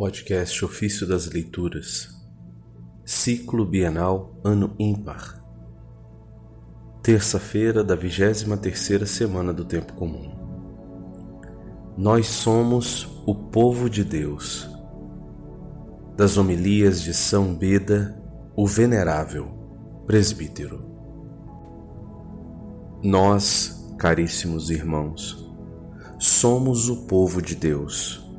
Podcast Ofício das Leituras, Ciclo Bienal Ano Ímpar, terça-feira da 23ª semana do Tempo Comum. Nós somos o povo de Deus. Das homilias de São Beda, o Venerável, Presbítero. Nós, caríssimos irmãos, somos o povo de Deus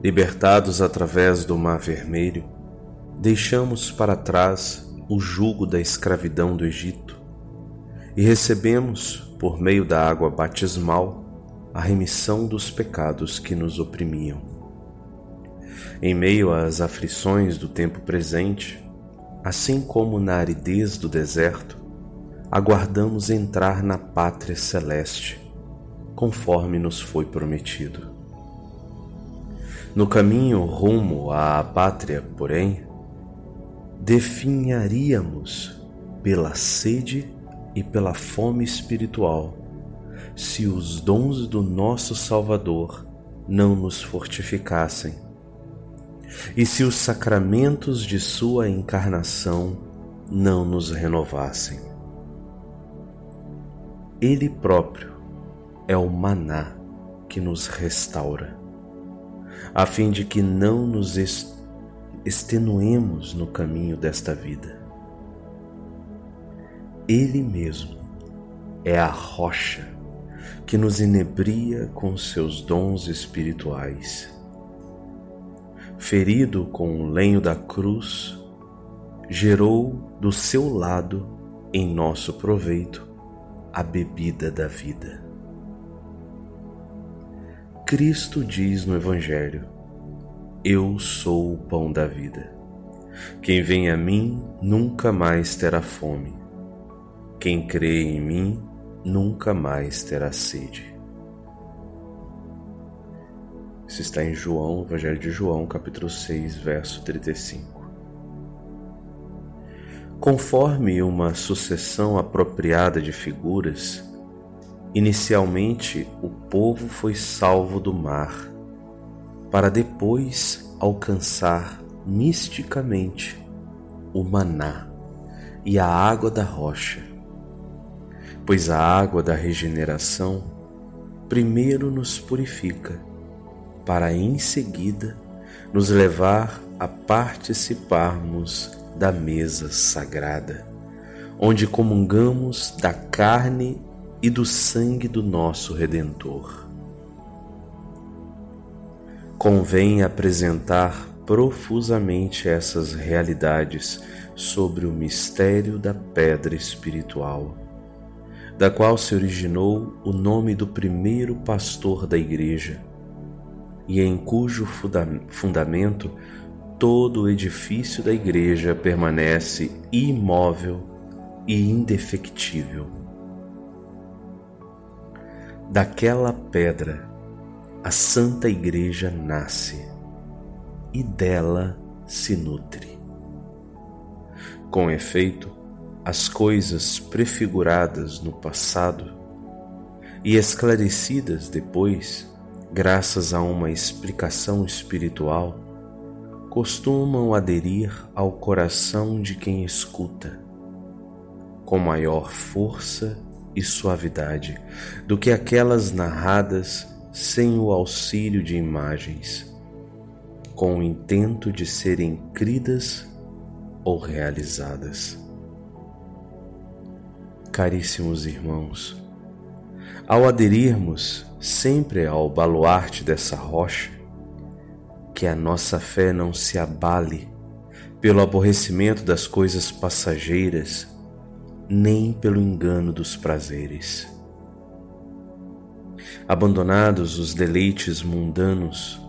Libertados através do Mar Vermelho, deixamos para trás o jugo da escravidão do Egito e recebemos, por meio da água batismal, a remissão dos pecados que nos oprimiam. Em meio às aflições do tempo presente, assim como na aridez do deserto, aguardamos entrar na pátria celeste, conforme nos foi prometido. No caminho rumo à pátria, porém, definharíamos pela sede e pela fome espiritual se os dons do nosso Salvador não nos fortificassem e se os sacramentos de Sua encarnação não nos renovassem. Ele próprio é o maná que nos restaura a fim de que não nos extenuemos no caminho desta vida. Ele mesmo é a rocha que nos inebria com seus dons espirituais. Ferido com o lenho da cruz, gerou do seu lado, em nosso proveito, a bebida da vida. Cristo diz no Evangelho: Eu sou o pão da vida. Quem vem a mim nunca mais terá fome. Quem crê em mim nunca mais terá sede. Isso está em João, Evangelho de João, capítulo 6, verso 35. Conforme uma sucessão apropriada de figuras, Inicialmente, o povo foi salvo do mar, para depois alcançar misticamente o maná e a água da rocha. Pois a água da regeneração primeiro nos purifica, para em seguida nos levar a participarmos da mesa sagrada, onde comungamos da carne e do sangue do nosso Redentor. Convém apresentar profusamente essas realidades sobre o mistério da pedra espiritual, da qual se originou o nome do primeiro pastor da Igreja, e em cujo fundamento todo o edifício da Igreja permanece imóvel e indefectível. Daquela pedra a Santa Igreja nasce e dela se nutre. Com efeito, as coisas prefiguradas no passado e esclarecidas depois, graças a uma explicação espiritual, costumam aderir ao coração de quem escuta, com maior força e suavidade do que aquelas narradas sem o auxílio de imagens, com o intento de serem cridas ou realizadas. Caríssimos irmãos, ao aderirmos sempre ao baluarte dessa rocha, que a nossa fé não se abale pelo aborrecimento das coisas passageiras nem pelo engano dos prazeres. Abandonados os deleites mundanos,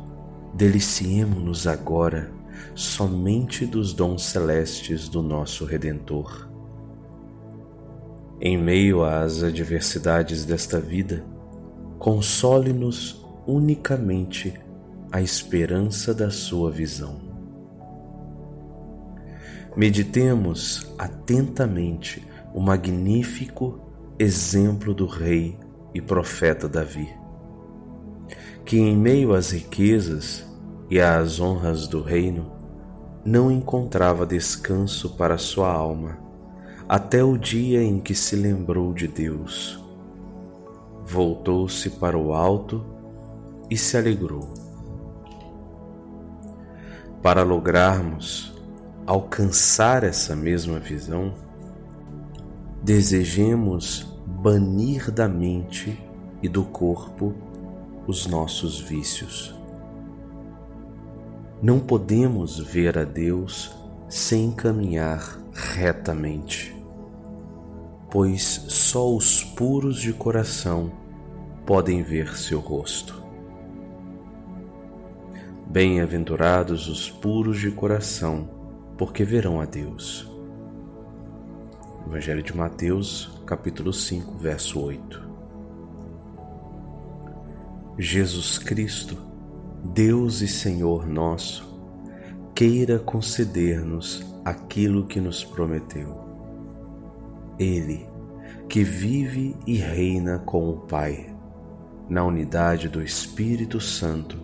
deliciemo-nos agora somente dos dons celestes do nosso Redentor. Em meio às adversidades desta vida, console-nos unicamente a esperança da sua visão. Meditemos atentamente o magnífico exemplo do rei e profeta Davi, que em meio às riquezas e às honras do reino, não encontrava descanso para sua alma, até o dia em que se lembrou de Deus. Voltou-se para o alto e se alegrou. Para lograrmos alcançar essa mesma visão, desejemos banir da mente e do corpo os nossos vícios. Não podemos ver a Deus sem caminhar retamente, pois só os puros de coração podem ver seu rosto. Bem-aventurados os puros de coração, porque verão a Deus. Evangelho de Mateus, capítulo 5, verso 8. Jesus Cristo, Deus e Senhor nosso, queira conceder-nos aquilo que nos prometeu. Ele, que vive e reina com o Pai, na unidade do Espírito Santo,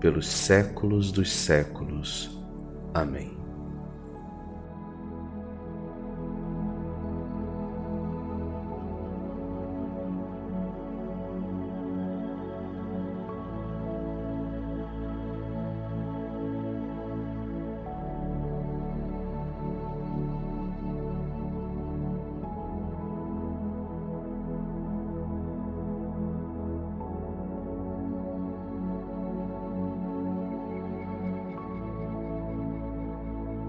pelos séculos dos séculos. Amém.